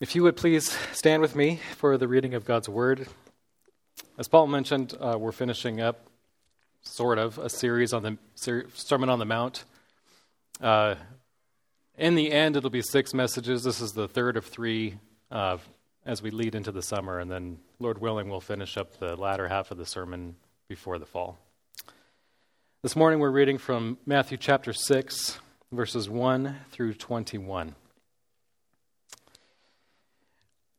If you would please stand with me for the reading of God's Word. As Paul mentioned, uh, we're finishing up, sort of, a series on the ser- Sermon on the Mount. Uh, in the end, it'll be six messages. This is the third of three uh, as we lead into the summer, and then, Lord willing, we'll finish up the latter half of the sermon before the fall. This morning, we're reading from Matthew chapter 6, verses 1 through 21.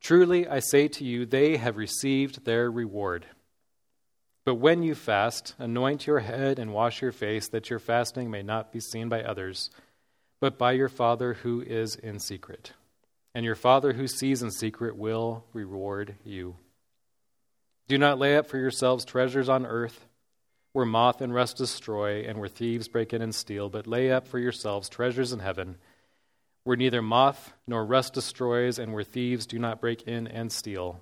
Truly, I say to you, they have received their reward. But when you fast, anoint your head and wash your face, that your fasting may not be seen by others, but by your Father who is in secret. And your Father who sees in secret will reward you. Do not lay up for yourselves treasures on earth, where moth and rust destroy, and where thieves break in and steal, but lay up for yourselves treasures in heaven where neither moth nor rust destroys, and where thieves do not break in and steal.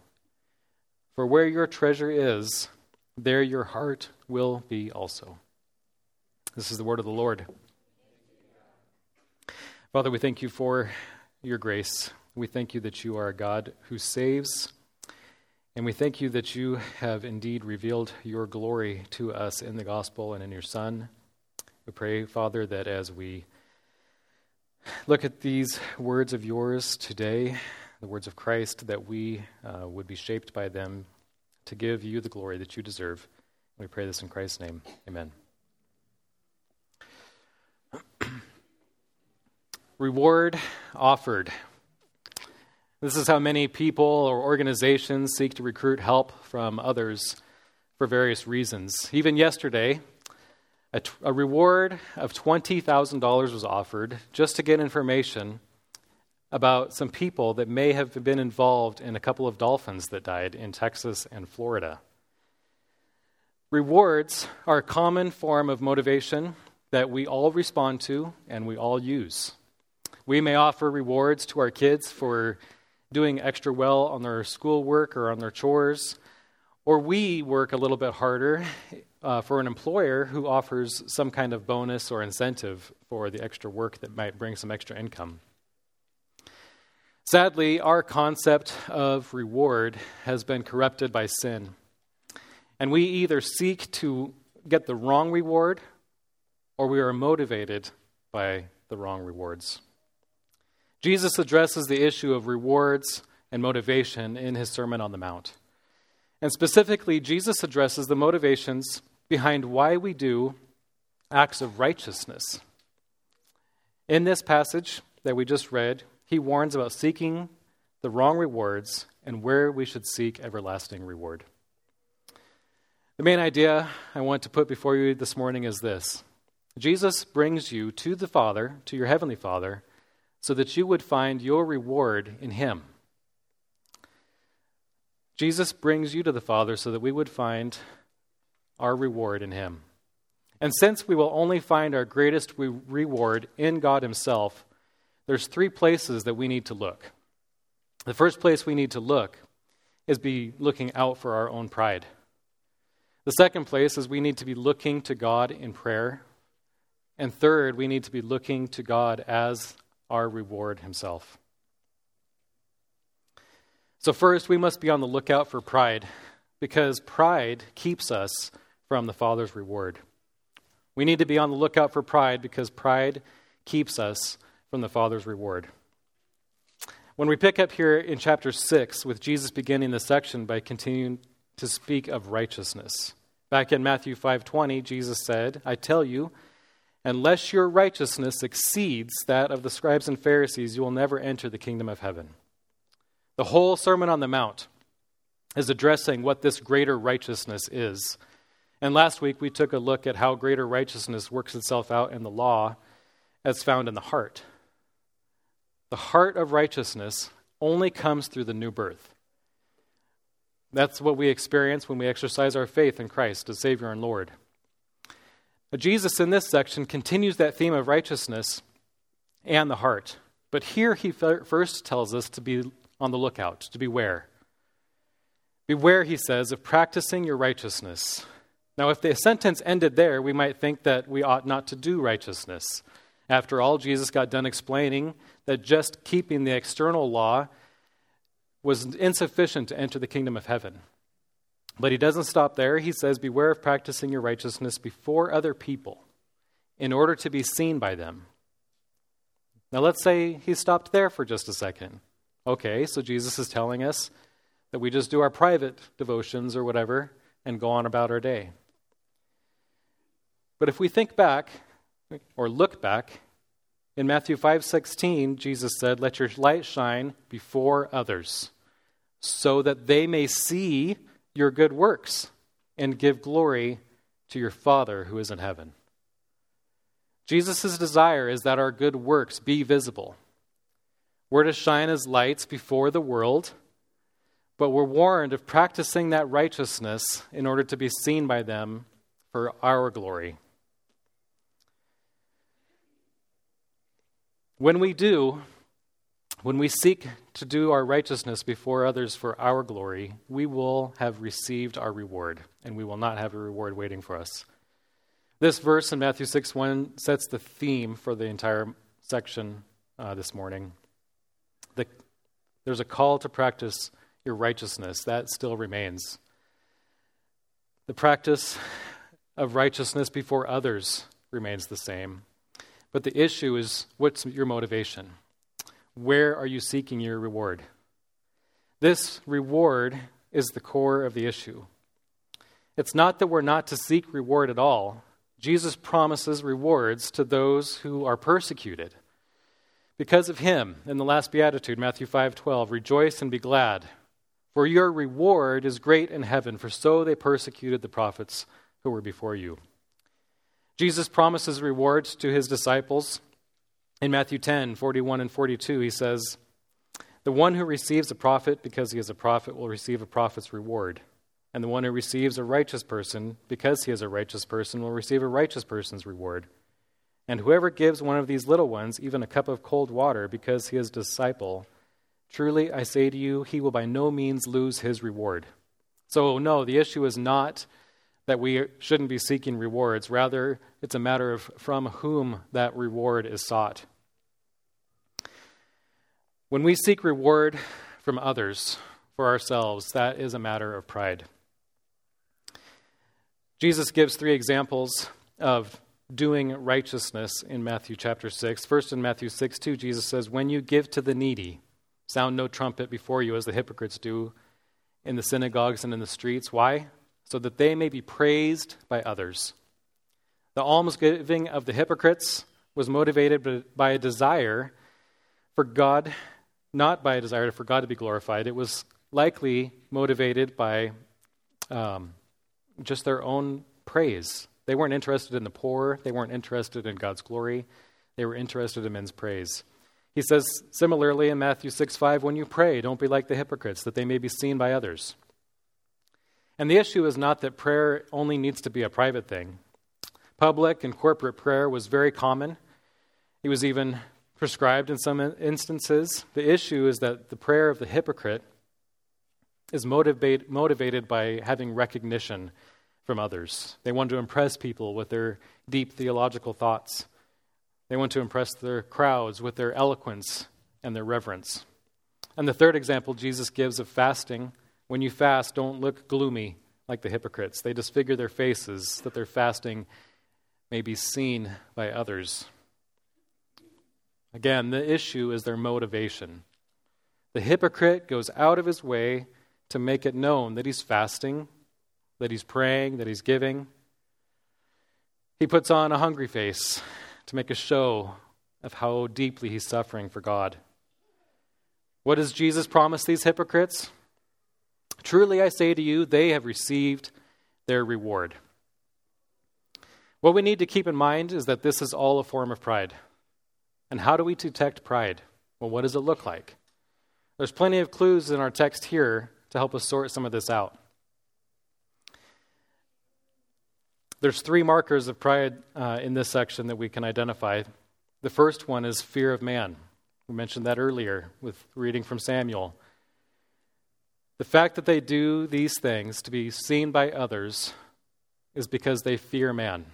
For where your treasure is, there your heart will be also. This is the word of the Lord. Father, we thank you for your grace. We thank you that you are a God who saves. And we thank you that you have indeed revealed your glory to us in the gospel and in your Son. We pray, Father, that as we look at these words of yours today, the words of Christ, that we uh, would be shaped by them to give you the glory that you deserve. We pray this in Christ's name. Amen. Reward offered. This is how many people or organizations seek to recruit help from others for various reasons. Even yesterday, a, t- a reward of $20,000 was offered just to get information about some people that may have been involved in a couple of dolphins that died in Texas and Florida. Rewards are a common form of motivation that we all respond to and we all use. We may offer rewards to our kids for doing extra well on their schoolwork or on their chores, or we work a little bit harder uh, for an employer who offers some kind of bonus or incentive for the extra work that might bring some extra income. Sadly, our concept of reward has been corrupted by sin. And we either seek to get the wrong reward or we are motivated by the wrong rewards. Jesus addresses the issue of rewards and motivation in his Sermon on the Mount. And specifically, Jesus addresses the motivations behind why we do acts of righteousness. In this passage that we just read, he warns about seeking the wrong rewards and where we should seek everlasting reward. The main idea I want to put before you this morning is this Jesus brings you to the Father, to your Heavenly Father, so that you would find your reward in Him. Jesus brings you to the Father so that we would find our reward in Him. And since we will only find our greatest re- reward in God Himself, there's three places that we need to look. The first place we need to look is be looking out for our own pride. The second place is we need to be looking to God in prayer. And third, we need to be looking to God as our reward Himself. So, first, we must be on the lookout for pride because pride keeps us from the Father's reward. We need to be on the lookout for pride because pride keeps us from the Father's reward. When we pick up here in chapter 6, with Jesus beginning the section by continuing to speak of righteousness. Back in Matthew 5:20, Jesus said, "I tell you, unless your righteousness exceeds that of the scribes and Pharisees, you will never enter the kingdom of heaven." The whole Sermon on the Mount is addressing what this greater righteousness is. And last week we took a look at how greater righteousness works itself out in the law as found in the heart. The heart of righteousness only comes through the new birth. That's what we experience when we exercise our faith in Christ as Savior and Lord. But Jesus, in this section, continues that theme of righteousness and the heart. But here he first tells us to be on the lookout, to beware. Beware, he says, of practicing your righteousness now, if the sentence ended there, we might think that we ought not to do righteousness. After all, Jesus got done explaining that just keeping the external law was insufficient to enter the kingdom of heaven. But he doesn't stop there. He says, Beware of practicing your righteousness before other people in order to be seen by them. Now, let's say he stopped there for just a second. Okay, so Jesus is telling us that we just do our private devotions or whatever and go on about our day. But if we think back or look back, in Matthew 5:16, Jesus said, "Let your light shine before others, so that they may see your good works and give glory to your Father who is in heaven." Jesus' desire is that our good works be visible. We're to shine as lights before the world, but we're warned of practicing that righteousness in order to be seen by them for our glory. When we do, when we seek to do our righteousness before others for our glory, we will have received our reward, and we will not have a reward waiting for us. This verse in Matthew 6 1 sets the theme for the entire section uh, this morning. The, there's a call to practice your righteousness, that still remains. The practice of righteousness before others remains the same. But the issue is what's your motivation? Where are you seeking your reward? This reward is the core of the issue. It's not that we're not to seek reward at all. Jesus promises rewards to those who are persecuted. Because of him, in the last beatitude, Matthew 5:12, rejoice and be glad, for your reward is great in heaven, for so they persecuted the prophets who were before you. Jesus promises rewards to his disciples. In Matthew 10, 41 and 42, he says, The one who receives a prophet because he is a prophet will receive a prophet's reward. And the one who receives a righteous person because he is a righteous person will receive a righteous person's reward. And whoever gives one of these little ones even a cup of cold water because he is a disciple, truly I say to you, he will by no means lose his reward. So, no, the issue is not that we shouldn't be seeking rewards. Rather, it's a matter of from whom that reward is sought. When we seek reward from others for ourselves, that is a matter of pride. Jesus gives three examples of doing righteousness in Matthew chapter 6. First, in Matthew 6 2, Jesus says, When you give to the needy, sound no trumpet before you, as the hypocrites do in the synagogues and in the streets. Why? so that they may be praised by others. The almsgiving of the hypocrites was motivated by a desire for God, not by a desire for God to be glorified. It was likely motivated by um, just their own praise. They weren't interested in the poor, they weren't interested in God's glory, they were interested in men's praise. He says similarly in Matthew 6 5, when you pray, don't be like the hypocrites, that they may be seen by others. And the issue is not that prayer only needs to be a private thing. Public and corporate prayer was very common. It was even prescribed in some instances. The issue is that the prayer of the hypocrite is motivate, motivated by having recognition from others. They want to impress people with their deep theological thoughts. They want to impress their crowds with their eloquence and their reverence. And the third example Jesus gives of fasting when you fast, don't look gloomy like the hypocrites. They disfigure their faces that their fasting may be seen by others. Again, the issue is their motivation. The hypocrite goes out of his way to make it known that he's fasting, that he's praying, that he's giving. He puts on a hungry face to make a show of how deeply he's suffering for God. What does Jesus promise these hypocrites? Truly I say to you, they have received their reward. What we need to keep in mind is that this is all a form of pride. And how do we detect pride? Well, what does it look like? There's plenty of clues in our text here to help us sort some of this out. There's three markers of pride uh, in this section that we can identify. The first one is fear of man. We mentioned that earlier with reading from Samuel. The fact that they do these things to be seen by others is because they fear man.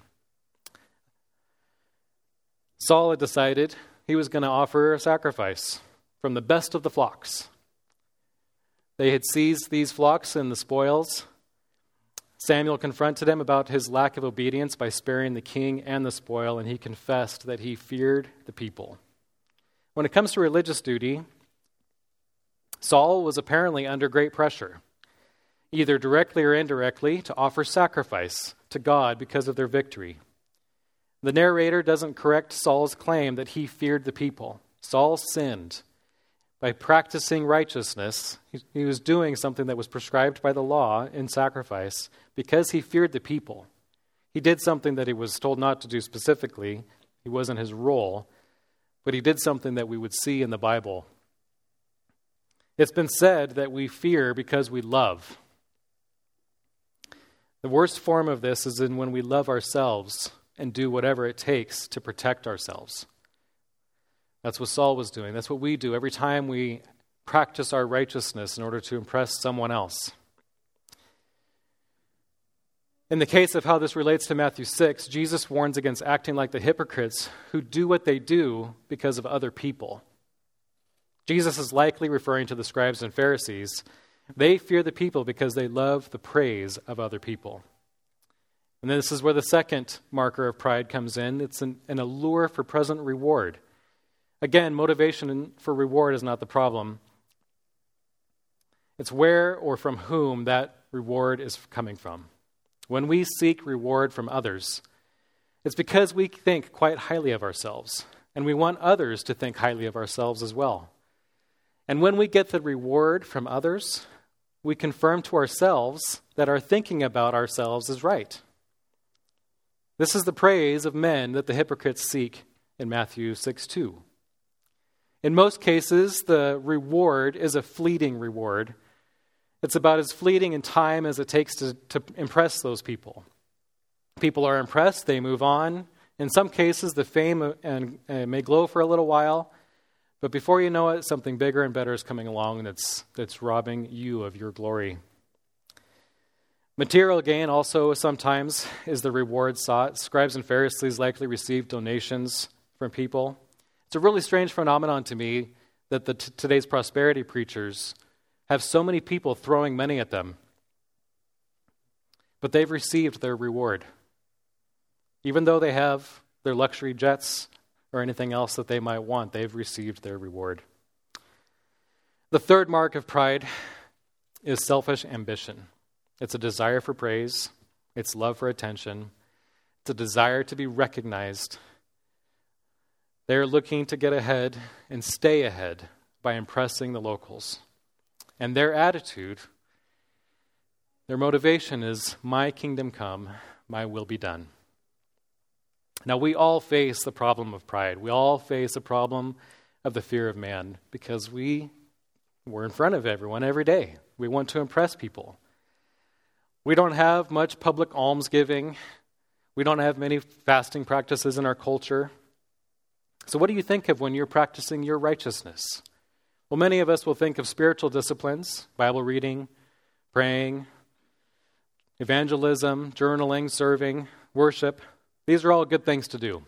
Saul had decided he was going to offer a sacrifice from the best of the flocks. They had seized these flocks and the spoils. Samuel confronted him about his lack of obedience by sparing the king and the spoil, and he confessed that he feared the people. When it comes to religious duty, Saul was apparently under great pressure, either directly or indirectly, to offer sacrifice to God because of their victory. The narrator doesn't correct Saul's claim that he feared the people. Saul sinned. By practicing righteousness, he was doing something that was prescribed by the law in sacrifice because he feared the people. He did something that he was told not to do specifically, he wasn't his role, but he did something that we would see in the Bible it's been said that we fear because we love. The worst form of this is in when we love ourselves and do whatever it takes to protect ourselves. That's what Saul was doing. That's what we do every time we practice our righteousness in order to impress someone else. In the case of how this relates to Matthew 6, Jesus warns against acting like the hypocrites who do what they do because of other people. Jesus is likely referring to the scribes and Pharisees. They fear the people because they love the praise of other people. And then this is where the second marker of pride comes in it's an, an allure for present reward. Again, motivation for reward is not the problem. It's where or from whom that reward is coming from. When we seek reward from others, it's because we think quite highly of ourselves, and we want others to think highly of ourselves as well. And when we get the reward from others, we confirm to ourselves that our thinking about ourselves is right. This is the praise of men that the hypocrites seek in Matthew 6 2. In most cases, the reward is a fleeting reward. It's about as fleeting in time as it takes to, to impress those people. People are impressed, they move on. In some cases, the fame uh, and, and may glow for a little while, but before you know it, something bigger and better is coming along that's, that's robbing you of your glory. Material gain also sometimes is the reward sought. Scribes and Pharisees likely received donations from people. It's a really strange phenomenon to me that the t- today's prosperity preachers have so many people throwing money at them, but they've received their reward. Even though they have their luxury jets or anything else that they might want. They've received their reward. The third mark of pride is selfish ambition. It's a desire for praise, it's love for attention, it's a desire to be recognized. They're looking to get ahead and stay ahead by impressing the locals. And their attitude, their motivation is, My kingdom come, my will be done. Now, we all face the problem of pride. We all face the problem of the fear of man because we we're in front of everyone every day. We want to impress people. We don't have much public almsgiving. We don't have many fasting practices in our culture. So, what do you think of when you're practicing your righteousness? Well, many of us will think of spiritual disciplines Bible reading, praying, evangelism, journaling, serving, worship. These are all good things to do.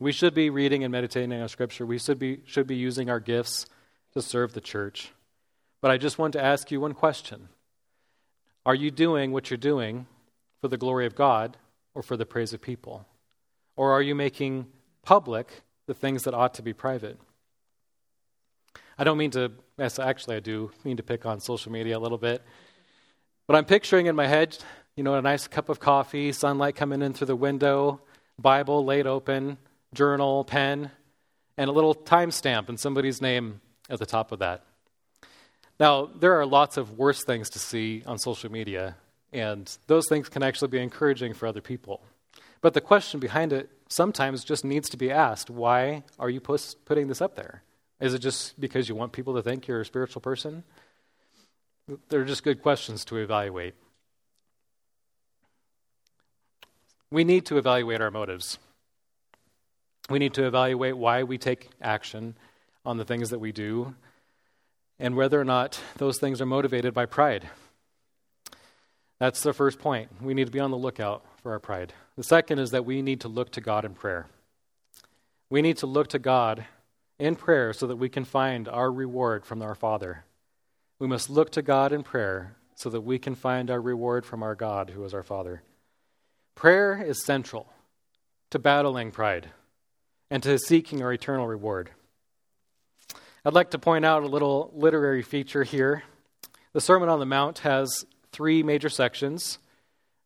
We should be reading and meditating on Scripture. We should be, should be using our gifts to serve the church. But I just want to ask you one question Are you doing what you're doing for the glory of God or for the praise of people? Or are you making public the things that ought to be private? I don't mean to, actually, I do mean to pick on social media a little bit. But I'm picturing in my head, you know, a nice cup of coffee, sunlight coming in through the window, Bible laid open, journal, pen, and a little timestamp and somebody's name at the top of that. Now, there are lots of worse things to see on social media, and those things can actually be encouraging for other people. But the question behind it sometimes just needs to be asked why are you putting this up there? Is it just because you want people to think you're a spiritual person? They're just good questions to evaluate. We need to evaluate our motives. We need to evaluate why we take action on the things that we do and whether or not those things are motivated by pride. That's the first point. We need to be on the lookout for our pride. The second is that we need to look to God in prayer. We need to look to God in prayer so that we can find our reward from our Father. We must look to God in prayer so that we can find our reward from our God, who is our Father. Prayer is central to battling pride and to seeking our eternal reward. I'd like to point out a little literary feature here. The Sermon on the Mount has three major sections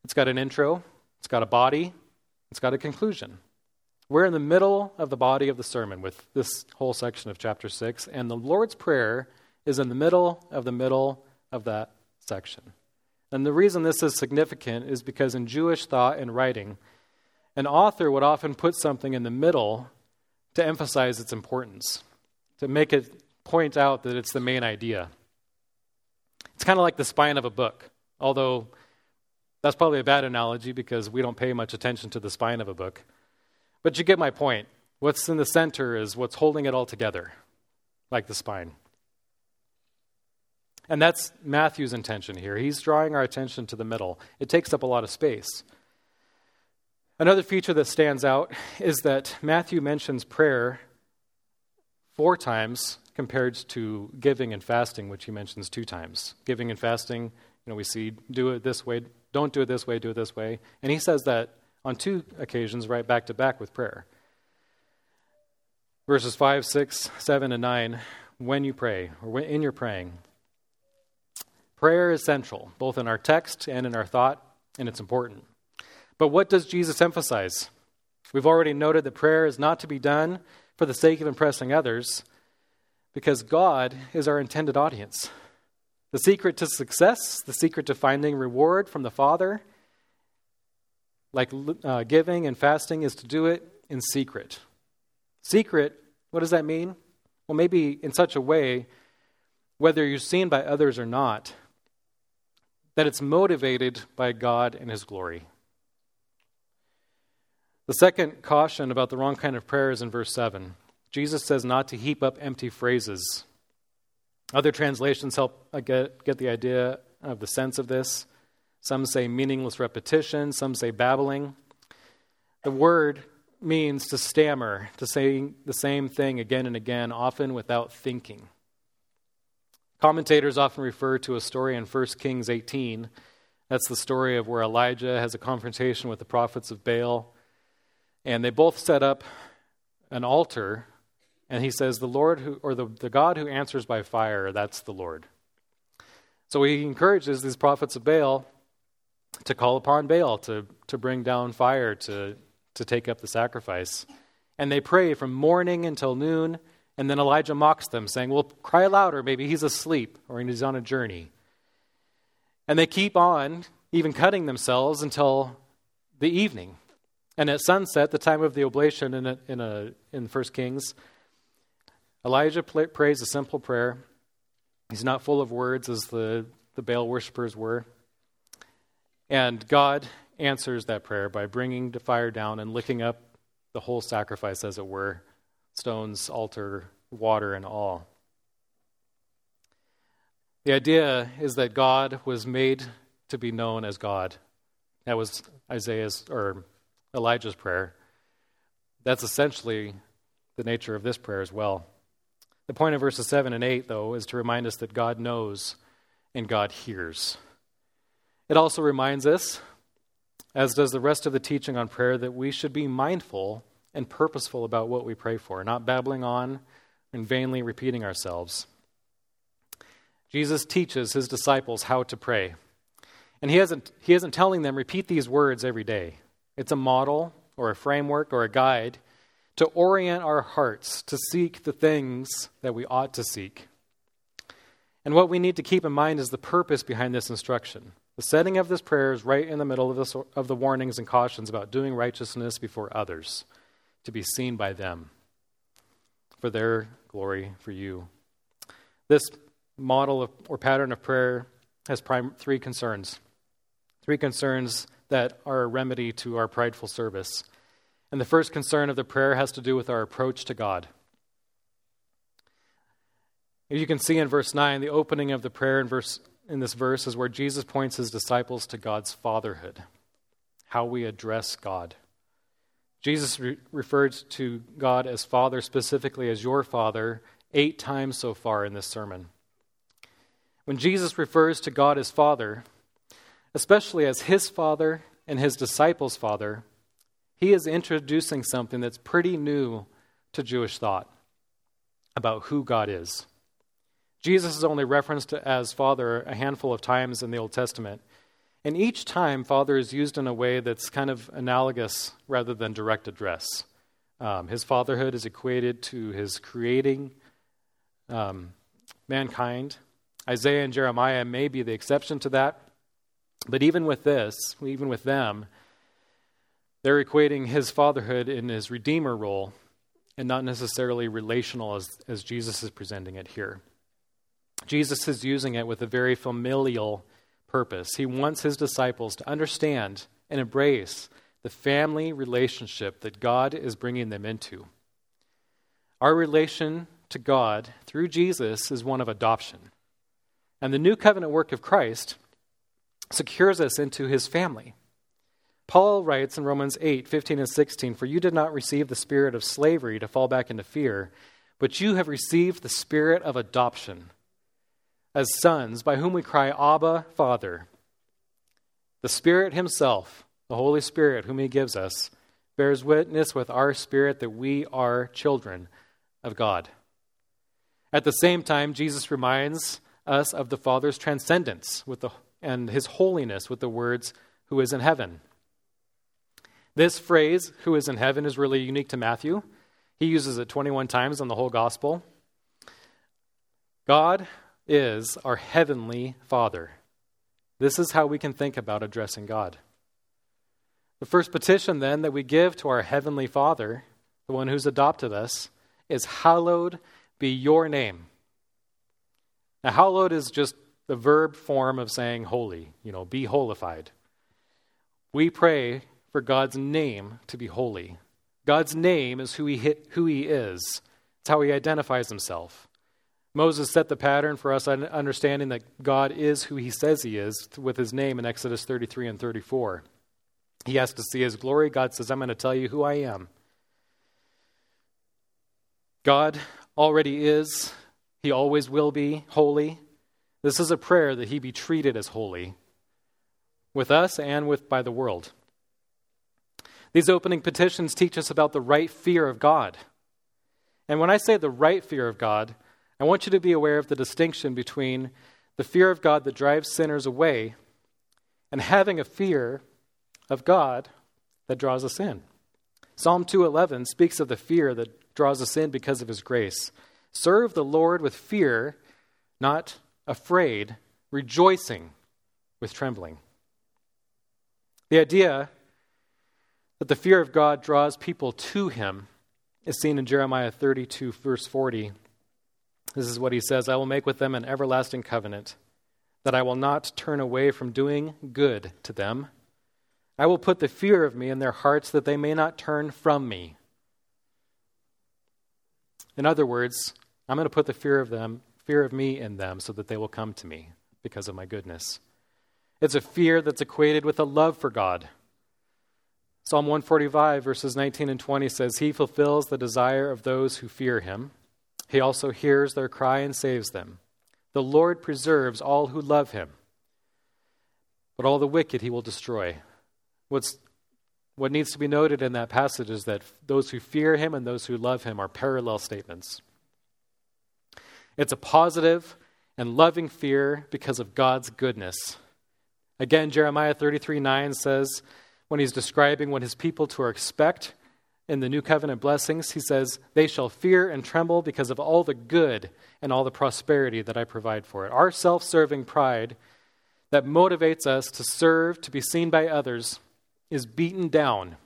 it's got an intro, it's got a body, it's got a conclusion. We're in the middle of the body of the sermon with this whole section of chapter 6, and the Lord's Prayer is in the middle of the middle of that section. And the reason this is significant is because in Jewish thought and writing, an author would often put something in the middle to emphasize its importance to make it point out that it's the main idea. It's kind of like the spine of a book, although that's probably a bad analogy because we don't pay much attention to the spine of a book. But you get my point. What's in the center is what's holding it all together, like the spine. And that's Matthew's intention here. He's drawing our attention to the middle. It takes up a lot of space. Another feature that stands out is that Matthew mentions prayer four times compared to giving and fasting, which he mentions two times. Giving and fasting, you know, we see do it this way, don't do it this way, do it this way. And he says that on two occasions, right back to back with prayer. Verses 5, 6, 7, and 9, when you pray, or when, in your praying. Prayer is central, both in our text and in our thought, and it's important. But what does Jesus emphasize? We've already noted that prayer is not to be done for the sake of impressing others, because God is our intended audience. The secret to success, the secret to finding reward from the Father, like uh, giving and fasting, is to do it in secret. Secret, what does that mean? Well, maybe in such a way, whether you're seen by others or not, that it's motivated by God and His glory. The second caution about the wrong kind of prayer is in verse 7. Jesus says not to heap up empty phrases. Other translations help uh, get, get the idea of the sense of this. Some say meaningless repetition, some say babbling. The word means to stammer, to say the same thing again and again, often without thinking. Commentators often refer to a story in 1 Kings 18. That's the story of where Elijah has a confrontation with the prophets of Baal. And they both set up an altar, and he says, The Lord who, or the, the God who answers by fire, that's the Lord. So he encourages these prophets of Baal to call upon Baal to, to bring down fire to, to take up the sacrifice. And they pray from morning until noon, And then Elijah mocks them, saying, Well, cry louder. Maybe he's asleep or he's on a journey. And they keep on, even cutting themselves until the evening. And at sunset, the time of the oblation in, a, in, a, in 1 Kings, Elijah prays a simple prayer. He's not full of words as the, the Baal worshippers were. And God answers that prayer by bringing the fire down and licking up the whole sacrifice, as it were stones, altar, water, and all. The idea is that God was made to be known as God. That was Isaiah's or Elijah's prayer. That's essentially the nature of this prayer as well. The point of verses 7 and 8, though, is to remind us that God knows and God hears. It also reminds us, as does the rest of the teaching on prayer, that we should be mindful and purposeful about what we pray for, not babbling on and vainly repeating ourselves. Jesus teaches his disciples how to pray. And he isn't, he isn't telling them, repeat these words every day. It's a model or a framework or a guide to orient our hearts to seek the things that we ought to seek. And what we need to keep in mind is the purpose behind this instruction. The setting of this prayer is right in the middle of, this, of the warnings and cautions about doing righteousness before others, to be seen by them, for their glory, for you. This model of, or pattern of prayer has three concerns. Three concerns that are a remedy to our prideful service. And the first concern of the prayer has to do with our approach to God. As you can see in verse 9, the opening of the prayer in, verse, in this verse is where Jesus points his disciples to God's fatherhood, how we address God. Jesus re- referred to God as Father, specifically as your Father, eight times so far in this sermon. When Jesus refers to God as Father, especially as his Father and his disciples' Father, he is introducing something that's pretty new to Jewish thought about who God is. Jesus is only referenced as Father a handful of times in the Old Testament. And each time, Father is used in a way that's kind of analogous rather than direct address. Um, his fatherhood is equated to his creating um, mankind. Isaiah and Jeremiah may be the exception to that. But even with this, even with them, they're equating his fatherhood in his redeemer role and not necessarily relational as, as Jesus is presenting it here. Jesus is using it with a very familial purpose. He wants his disciples to understand and embrace the family relationship that God is bringing them into. Our relation to God through Jesus is one of adoption. And the new covenant work of Christ secures us into his family. Paul writes in Romans 8, 15 and 16, For you did not receive the spirit of slavery to fall back into fear, but you have received the spirit of adoption as sons, by whom we cry, Abba, Father. The Spirit Himself, the Holy Spirit, whom He gives us, bears witness with our spirit that we are children of God. At the same time, Jesus reminds us of the Father's transcendence with the, and His holiness with the words, Who is in heaven. This phrase, who is in heaven, is really unique to Matthew. He uses it 21 times in the whole gospel. God is our heavenly Father. This is how we can think about addressing God. The first petition, then, that we give to our heavenly Father, the one who's adopted us, is Hallowed be your name. Now, hallowed is just the verb form of saying holy, you know, be holified. We pray for God's name to be holy. God's name is who he, who he is, it's how he identifies himself. Moses set the pattern for us understanding that God is who he says he is with his name in Exodus 33 and 34. He has to see his glory. God says, I'm going to tell you who I am. God already is, he always will be holy. This is a prayer that he be treated as holy with us and with by the world. These opening petitions teach us about the right fear of God. And when I say the right fear of God, I want you to be aware of the distinction between the fear of God that drives sinners away and having a fear of God that draws us in. Psalm 2:11 speaks of the fear that draws us in because of his grace. Serve the Lord with fear, not afraid, rejoicing with trembling. The idea that the fear of God draws people to him is seen in Jeremiah 32, verse 40. This is what he says I will make with them an everlasting covenant, that I will not turn away from doing good to them. I will put the fear of me in their hearts, that they may not turn from me. In other words, I'm going to put the fear of them, fear of me in them, so that they will come to me because of my goodness. It's a fear that's equated with a love for God. Psalm 145, verses 19 and 20 says, He fulfills the desire of those who fear him. He also hears their cry and saves them. The Lord preserves all who love him, but all the wicked he will destroy. What's, what needs to be noted in that passage is that those who fear him and those who love him are parallel statements. It's a positive and loving fear because of God's goodness. Again, Jeremiah 33 9 says, when he's describing what his people to expect in the new covenant blessings, he says, They shall fear and tremble because of all the good and all the prosperity that I provide for it. Our self serving pride that motivates us to serve, to be seen by others, is beaten down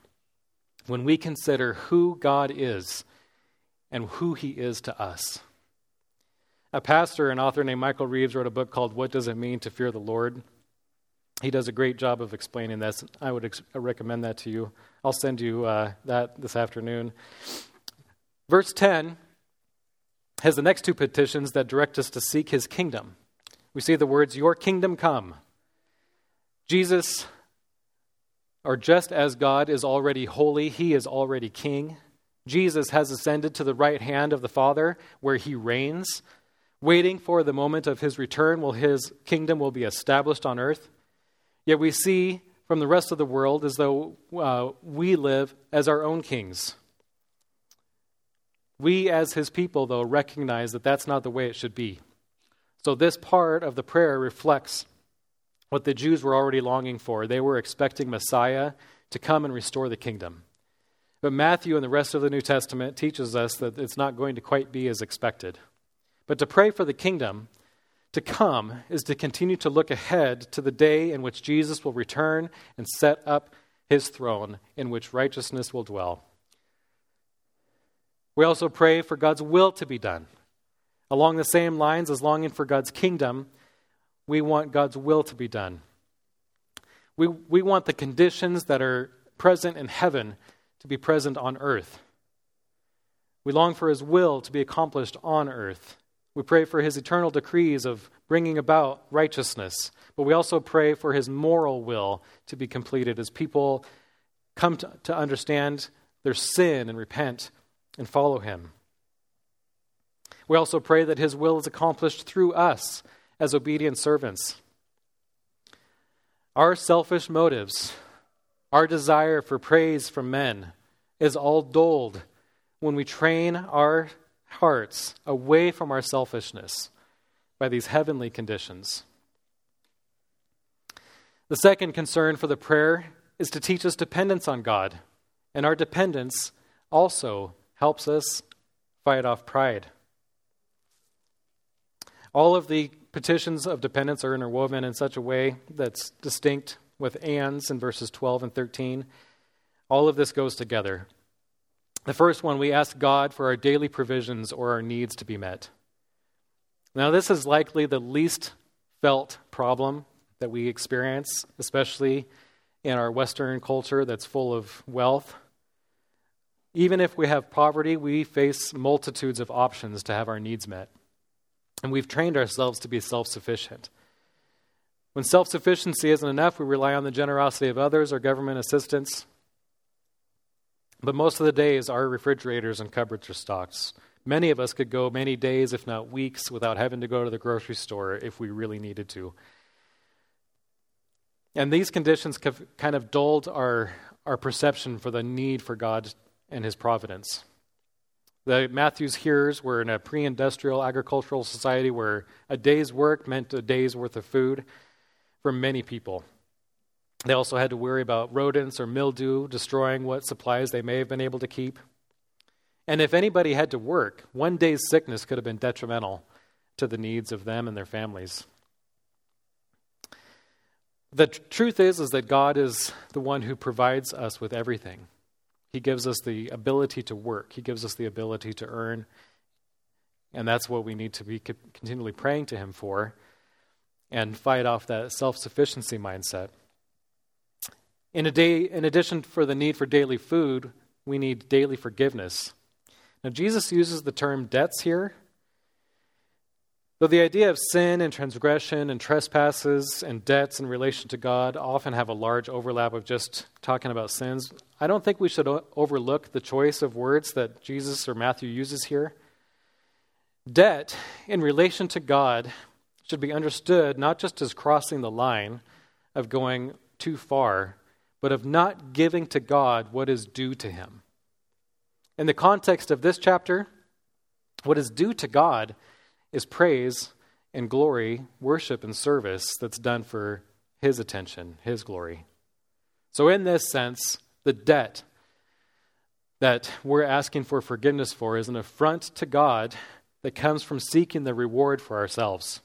when we consider who God is and who he is to us. A pastor and author named Michael Reeves wrote a book called What Does It Mean to Fear the Lord? He does a great job of explaining this. I would ex- recommend that to you. I'll send you uh, that this afternoon. Verse 10 has the next two petitions that direct us to seek his kingdom. We see the words, Your kingdom come. Jesus, or just as God is already holy, he is already king. Jesus has ascended to the right hand of the Father where he reigns, waiting for the moment of his return while his kingdom will be established on earth. Yet we see from the rest of the world as though uh, we live as our own kings. We, as his people, though, recognize that that's not the way it should be. So, this part of the prayer reflects what the Jews were already longing for. They were expecting Messiah to come and restore the kingdom. But Matthew and the rest of the New Testament teaches us that it's not going to quite be as expected. But to pray for the kingdom to come is to continue to look ahead to the day in which Jesus will return and set up his throne in which righteousness will dwell. We also pray for God's will to be done. Along the same lines as longing for God's kingdom, we want God's will to be done. We, we want the conditions that are present in heaven to be present on earth. We long for his will to be accomplished on earth. We pray for his eternal decrees of bringing about righteousness, but we also pray for his moral will to be completed as people come to, to understand their sin and repent and follow him. We also pray that his will is accomplished through us as obedient servants. Our selfish motives, our desire for praise from men, is all dulled when we train our hearts away from our selfishness by these heavenly conditions. The second concern for the prayer is to teach us dependence on God, and our dependence also helps us fight off pride. All of the petitions of dependence are interwoven in such a way that's distinct with ands in verses 12 and 13. All of this goes together. The first one, we ask God for our daily provisions or our needs to be met. Now, this is likely the least felt problem that we experience, especially in our Western culture that's full of wealth. Even if we have poverty, we face multitudes of options to have our needs met. And we've trained ourselves to be self sufficient. When self sufficiency isn't enough, we rely on the generosity of others or government assistance. But most of the days, our refrigerators and cupboards are stocked. Many of us could go many days, if not weeks, without having to go to the grocery store if we really needed to. And these conditions kind of dulled our, our perception for the need for God and His providence. The Matthew's hearers were in a pre industrial agricultural society where a day's work meant a day's worth of food for many people. They also had to worry about rodents or mildew destroying what supplies they may have been able to keep. And if anybody had to work, one day's sickness could have been detrimental to the needs of them and their families. The tr- truth is is that God is the one who provides us with everything. He gives us the ability to work. He gives us the ability to earn. And that's what we need to be continually praying to him for and fight off that self-sufficiency mindset. In day in addition for the need for daily food, we need daily forgiveness. Now Jesus uses the term debts here Though the idea of sin and transgression and trespasses and debts in relation to God often have a large overlap of just talking about sins, I don't think we should o- overlook the choice of words that Jesus or Matthew uses here. Debt in relation to God should be understood not just as crossing the line of going too far, but of not giving to God what is due to Him. In the context of this chapter, what is due to God is praise and glory, worship and service that's done for His attention, His glory. So, in this sense, the debt that we're asking for forgiveness for is an affront to God that comes from seeking the reward for ourselves.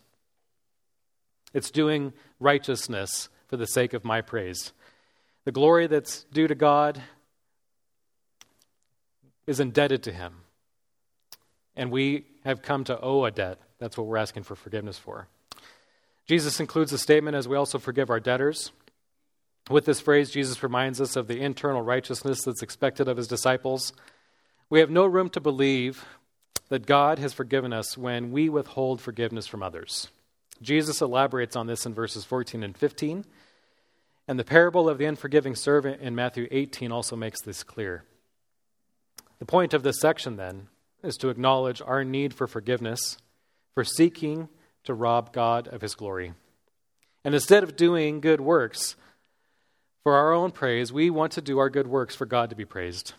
It's doing righteousness for the sake of my praise. The glory that's due to God is indebted to Him. And we have come to owe a debt. That's what we're asking for forgiveness for. Jesus includes a statement as we also forgive our debtors. With this phrase, Jesus reminds us of the internal righteousness that's expected of his disciples. We have no room to believe that God has forgiven us when we withhold forgiveness from others. Jesus elaborates on this in verses 14 and 15. And the parable of the unforgiving servant in Matthew 18 also makes this clear. The point of this section, then, is to acknowledge our need for forgiveness, for seeking to rob God of his glory. And instead of doing good works for our own praise, we want to do our good works for God to be praised.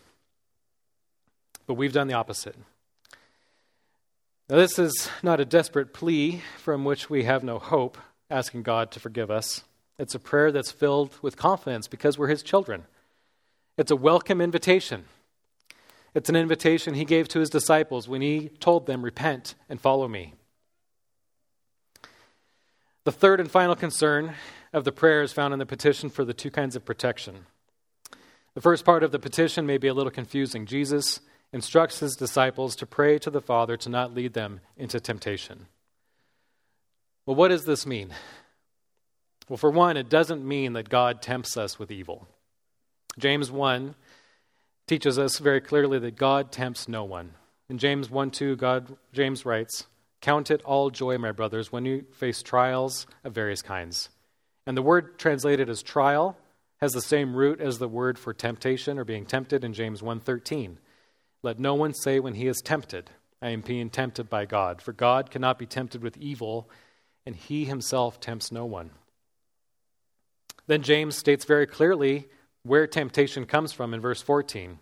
But we've done the opposite. Now, this is not a desperate plea from which we have no hope, asking God to forgive us. It's a prayer that's filled with confidence because we're His children. It's a welcome invitation. It's an invitation he gave to his disciples when he told them, Repent and follow me. The third and final concern of the prayer is found in the petition for the two kinds of protection. The first part of the petition may be a little confusing. Jesus instructs his disciples to pray to the Father to not lead them into temptation. Well, what does this mean? Well, for one, it doesn't mean that God tempts us with evil. James 1 teaches us very clearly that God tempts no one. In James 1 2, God, James writes, Count it all joy, my brothers, when you face trials of various kinds. And the word translated as trial has the same root as the word for temptation or being tempted in James 1:13. Let no one say when he is tempted, I am being tempted by God, for God cannot be tempted with evil, and he himself tempts no one. Then James states very clearly where temptation comes from in verse 14.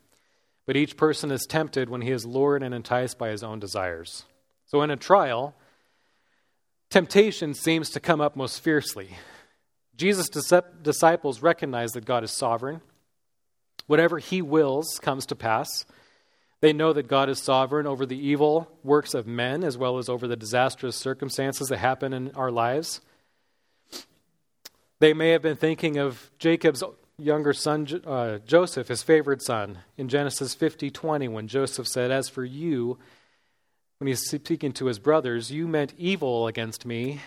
But each person is tempted when he is lured and enticed by his own desires. So in a trial, temptation seems to come up most fiercely. Jesus' disciples recognize that God is sovereign. Whatever he wills comes to pass. They know that God is sovereign over the evil works of men as well as over the disastrous circumstances that happen in our lives. They may have been thinking of Jacob's younger son uh, Joseph, his favorite son, in Genesis 50 20, when Joseph said, As for you, when he's speaking to his brothers, you meant evil against me,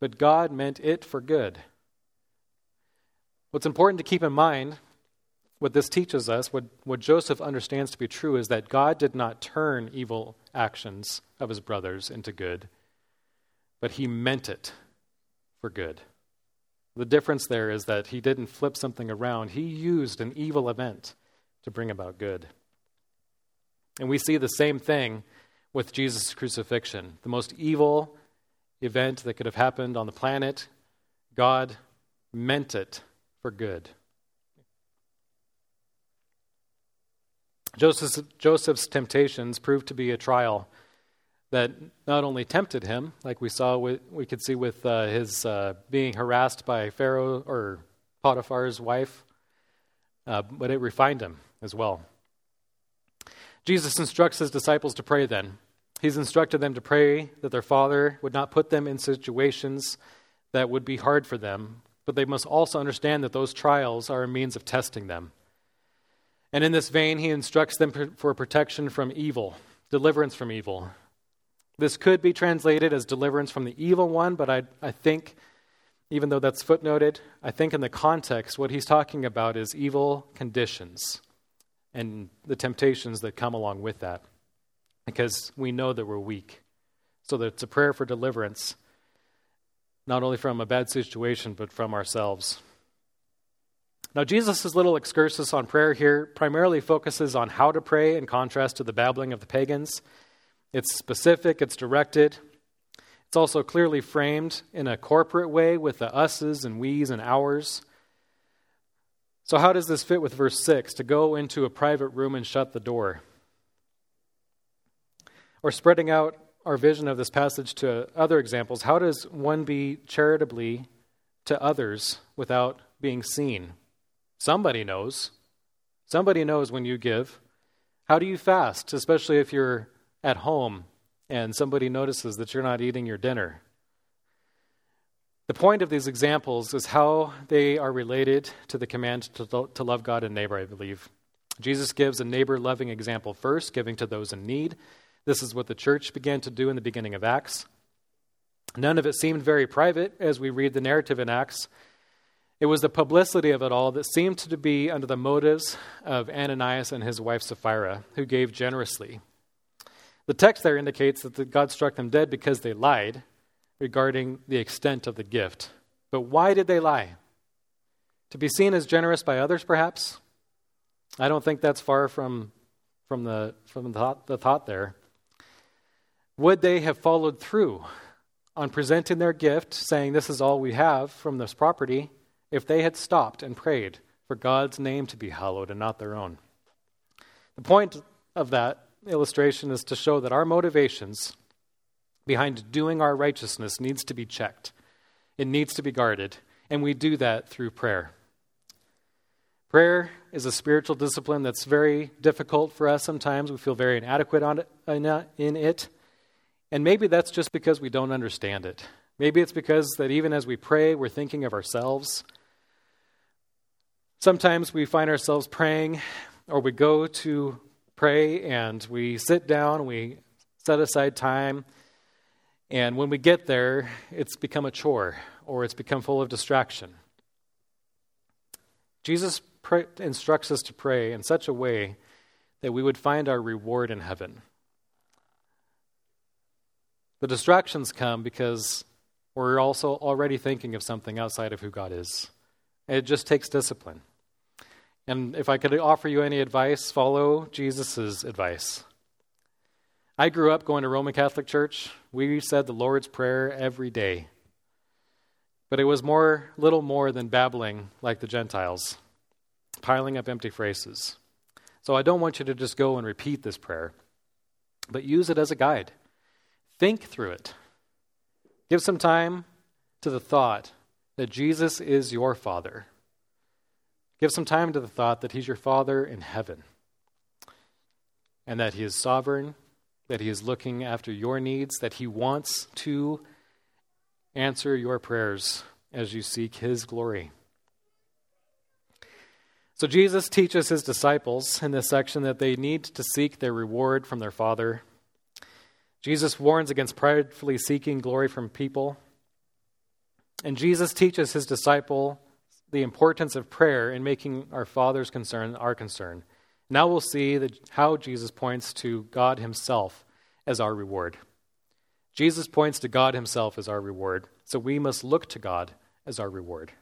but God meant it for good. What's important to keep in mind, what this teaches us, what, what Joseph understands to be true, is that God did not turn evil actions of his brothers into good, but he meant it for good. The difference there is that he didn't flip something around, he used an evil event to bring about good. And we see the same thing with Jesus' crucifixion. The most evil event that could have happened on the planet, God meant it for good. Joseph's, Joseph's temptations proved to be a trial that not only tempted him, like we saw, with, we could see with uh, his uh, being harassed by Pharaoh or Potiphar's wife, uh, but it refined him as well. Jesus instructs his disciples to pray then. He's instructed them to pray that their Father would not put them in situations that would be hard for them, but they must also understand that those trials are a means of testing them. And in this vein, he instructs them for protection from evil, deliverance from evil. This could be translated as deliverance from the evil one, but I, I think, even though that's footnoted, I think in the context, what he's talking about is evil conditions and the temptations that come along with that because we know that we're weak. So that it's a prayer for deliverance, not only from a bad situation, but from ourselves. Now, Jesus' little excursus on prayer here primarily focuses on how to pray in contrast to the babbling of the pagans. It's specific, it's directed. It's also clearly framed in a corporate way with the us's and we's and ours. So, how does this fit with verse 6 to go into a private room and shut the door? Or spreading out our vision of this passage to other examples, how does one be charitably to others without being seen? Somebody knows. Somebody knows when you give. How do you fast, especially if you're at home and somebody notices that you're not eating your dinner? The point of these examples is how they are related to the command to, to love God and neighbor, I believe. Jesus gives a neighbor loving example first, giving to those in need. This is what the church began to do in the beginning of Acts. None of it seemed very private as we read the narrative in Acts. It was the publicity of it all that seemed to be under the motives of Ananias and his wife Sapphira, who gave generously. The text there indicates that God struck them dead because they lied regarding the extent of the gift. But why did they lie? To be seen as generous by others, perhaps? I don't think that's far from, from, the, from the, thought, the thought there. Would they have followed through on presenting their gift, saying, This is all we have from this property, if they had stopped and prayed for God's name to be hallowed and not their own? The point of that illustration is to show that our motivations behind doing our righteousness needs to be checked, it needs to be guarded, and we do that through prayer. Prayer is a spiritual discipline that's very difficult for us sometimes. We feel very inadequate it, uh, in it. And maybe that's just because we don't understand it. Maybe it's because that even as we pray, we're thinking of ourselves. Sometimes we find ourselves praying, or we go to pray and we sit down, we set aside time, and when we get there, it's become a chore or it's become full of distraction. Jesus pray, instructs us to pray in such a way that we would find our reward in heaven. The distractions come because we're also already thinking of something outside of who God is. It just takes discipline. And if I could offer you any advice, follow Jesus' advice. I grew up going to Roman Catholic Church. We said the Lord's Prayer every day. But it was more, little more than babbling like the Gentiles, piling up empty phrases. So I don't want you to just go and repeat this prayer, but use it as a guide. Think through it. Give some time to the thought that Jesus is your Father. Give some time to the thought that He's your Father in heaven and that He is sovereign, that He is looking after your needs, that He wants to answer your prayers as you seek His glory. So, Jesus teaches His disciples in this section that they need to seek their reward from their Father Jesus warns against pridefully seeking glory from people. And Jesus teaches his disciple the importance of prayer in making our Father's concern our concern. Now we'll see that how Jesus points to God himself as our reward. Jesus points to God himself as our reward, so we must look to God as our reward.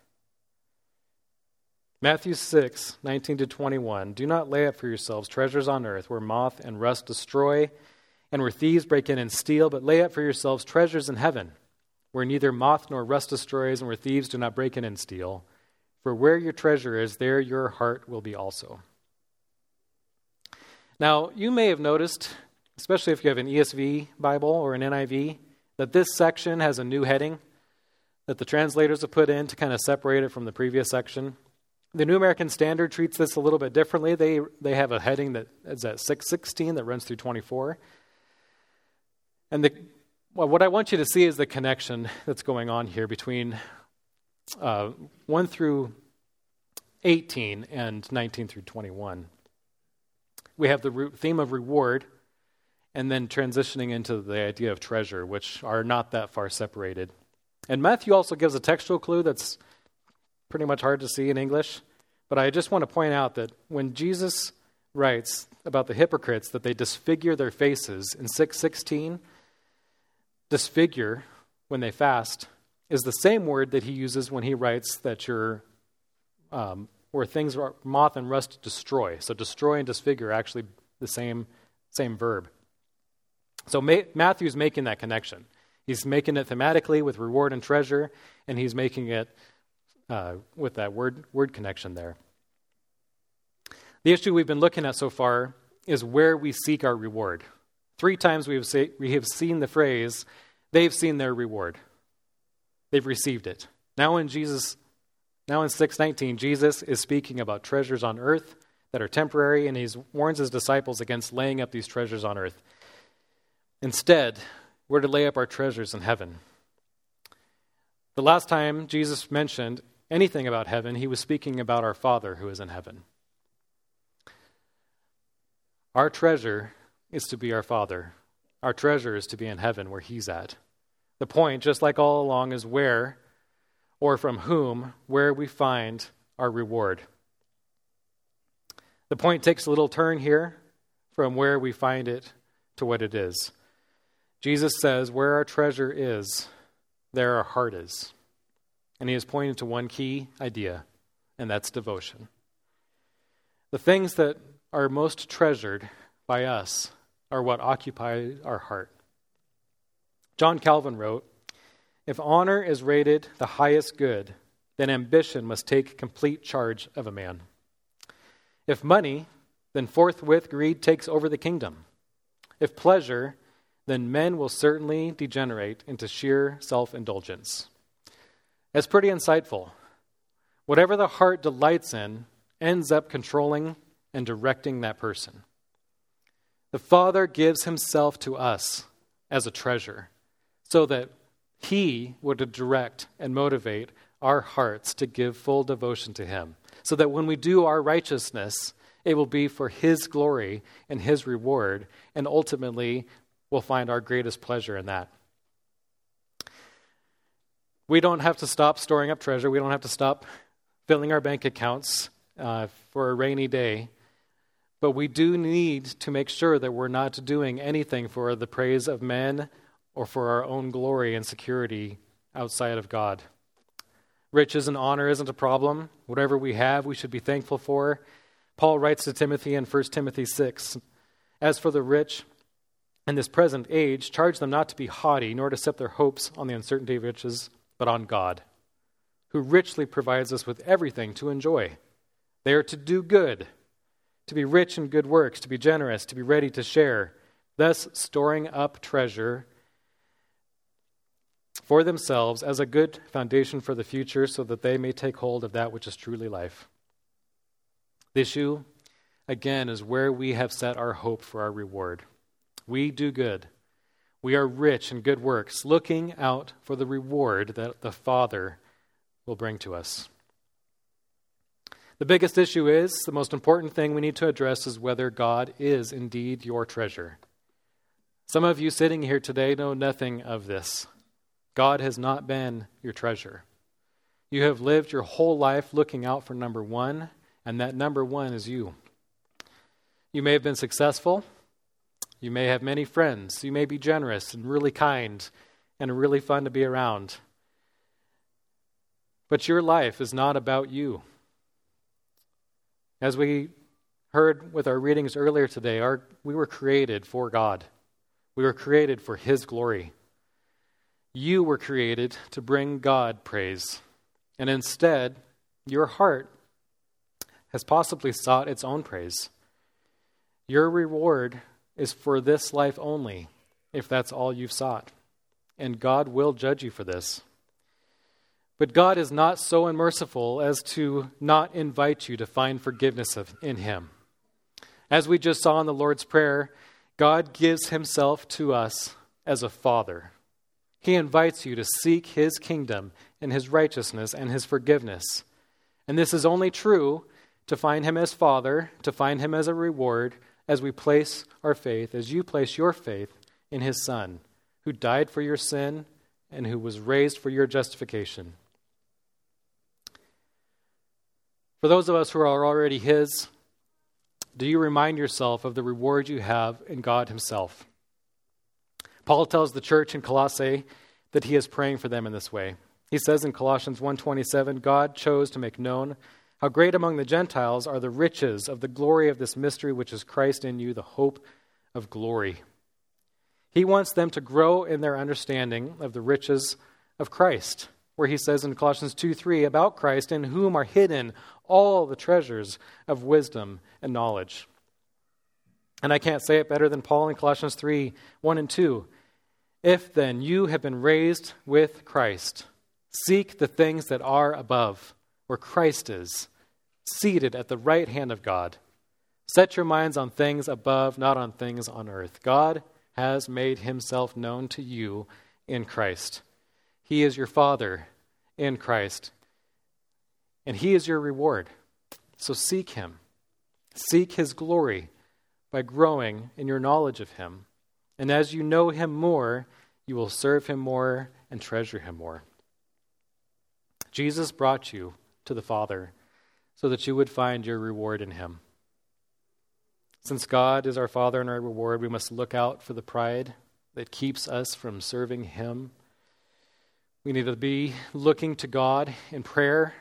Matthew 6, 19 to 21. Do not lay up for yourselves treasures on earth where moth and rust destroy and where thieves break in and steal, but lay up for yourselves treasures in heaven, where neither moth nor rust destroys, and where thieves do not break in and steal. For where your treasure is, there your heart will be also. Now, you may have noticed, especially if you have an ESV Bible or an NIV, that this section has a new heading that the translators have put in to kind of separate it from the previous section. The New American Standard treats this a little bit differently. They, they have a heading that is at 616 that runs through 24. And the, well, what I want you to see is the connection that's going on here between uh, 1 through 18 and 19 through 21. We have the theme of reward and then transitioning into the idea of treasure, which are not that far separated. And Matthew also gives a textual clue that's pretty much hard to see in English. But I just want to point out that when Jesus writes about the hypocrites that they disfigure their faces in 616, disfigure when they fast is the same word that he uses when he writes that you're um, where things are moth and rust destroy. So destroy and disfigure are actually the same same verb. So Ma- Matthew's making that connection. He's making it thematically with reward and treasure, and he's making it uh, with that word, word connection there. The issue we've been looking at so far is where we seek our reward. Three times we have, say, we have seen the phrase, they've seen their reward. They've received it. Now in Jesus, now in 619, Jesus is speaking about treasures on earth that are temporary, and he warns his disciples against laying up these treasures on earth. Instead, we're to lay up our treasures in heaven. The last time Jesus mentioned anything about heaven, he was speaking about our Father who is in heaven. Our treasure is to be our Father. Our treasure is to be in heaven where He's at. The point, just like all along, is where or from whom, where we find our reward. The point takes a little turn here from where we find it to what it is. Jesus says, Where our treasure is, there our heart is. And he is pointing to one key idea, and that's devotion. The things that are most treasured by us are what occupy our heart. John Calvin wrote If honor is rated the highest good, then ambition must take complete charge of a man. If money, then forthwith greed takes over the kingdom. If pleasure, then men will certainly degenerate into sheer self indulgence. That's pretty insightful. Whatever the heart delights in ends up controlling and directing that person. The Father gives Himself to us as a treasure so that He would direct and motivate our hearts to give full devotion to Him. So that when we do our righteousness, it will be for His glory and His reward, and ultimately we'll find our greatest pleasure in that. We don't have to stop storing up treasure. We don't have to stop filling our bank accounts uh, for a rainy day. But we do need to make sure that we're not doing anything for the praise of men or for our own glory and security outside of God. Riches and honor isn't a problem. Whatever we have, we should be thankful for. Paul writes to Timothy in 1 Timothy 6 As for the rich in this present age, charge them not to be haughty, nor to set their hopes on the uncertainty of riches, but on God, who richly provides us with everything to enjoy. They are to do good to be rich in good works, to be generous, to be ready to share, thus storing up treasure for themselves as a good foundation for the future so that they may take hold of that which is truly life. The issue, again, is where we have set our hope for our reward. We do good. We are rich in good works, looking out for the reward that the Father will bring to us. The biggest issue is the most important thing we need to address is whether God is indeed your treasure. Some of you sitting here today know nothing of this. God has not been your treasure. You have lived your whole life looking out for number one, and that number one is you. You may have been successful. You may have many friends. You may be generous and really kind and really fun to be around. But your life is not about you. As we heard with our readings earlier today, our, we were created for God. We were created for His glory. You were created to bring God praise. And instead, your heart has possibly sought its own praise. Your reward is for this life only, if that's all you've sought. And God will judge you for this. But God is not so unmerciful as to not invite you to find forgiveness of, in Him. As we just saw in the Lord's Prayer, God gives Himself to us as a Father. He invites you to seek His kingdom and His righteousness and His forgiveness. And this is only true to find Him as Father, to find Him as a reward, as we place our faith, as you place your faith in His Son, who died for your sin and who was raised for your justification. For those of us who are already His, do you remind yourself of the reward you have in God Himself? Paul tells the church in Colossae that he is praying for them in this way. He says in Colossians 1:27, God chose to make known how great among the Gentiles are the riches of the glory of this mystery which is Christ in you, the hope of glory. He wants them to grow in their understanding of the riches of Christ, where he says in Colossians 2 3, about Christ, in whom are hidden all the treasures of wisdom and knowledge. And I can't say it better than Paul in Colossians 3 1 and 2. If then you have been raised with Christ, seek the things that are above, where Christ is, seated at the right hand of God. Set your minds on things above, not on things on earth. God has made himself known to you in Christ. He is your Father in Christ, and He is your reward. So seek Him. Seek His glory by growing in your knowledge of Him. And as you know Him more, you will serve Him more and treasure Him more. Jesus brought you to the Father so that you would find your reward in Him. Since God is our Father and our reward, we must look out for the pride that keeps us from serving Him. We need to be looking to God in prayer,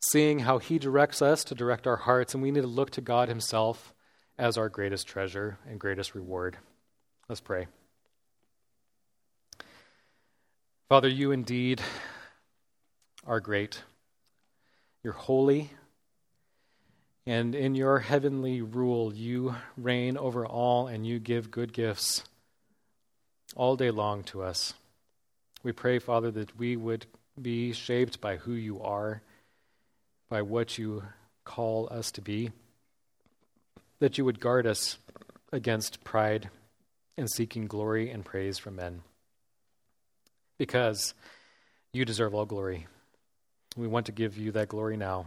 seeing how He directs us to direct our hearts, and we need to look to God Himself as our greatest treasure and greatest reward. Let's pray. Father, you indeed are great. You're holy. And in your heavenly rule, you reign over all and you give good gifts all day long to us. We pray, Father, that we would be shaped by who you are, by what you call us to be, that you would guard us against pride and seeking glory and praise from men because you deserve all glory. We want to give you that glory now.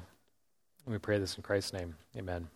And we pray this in Christ's name. Amen.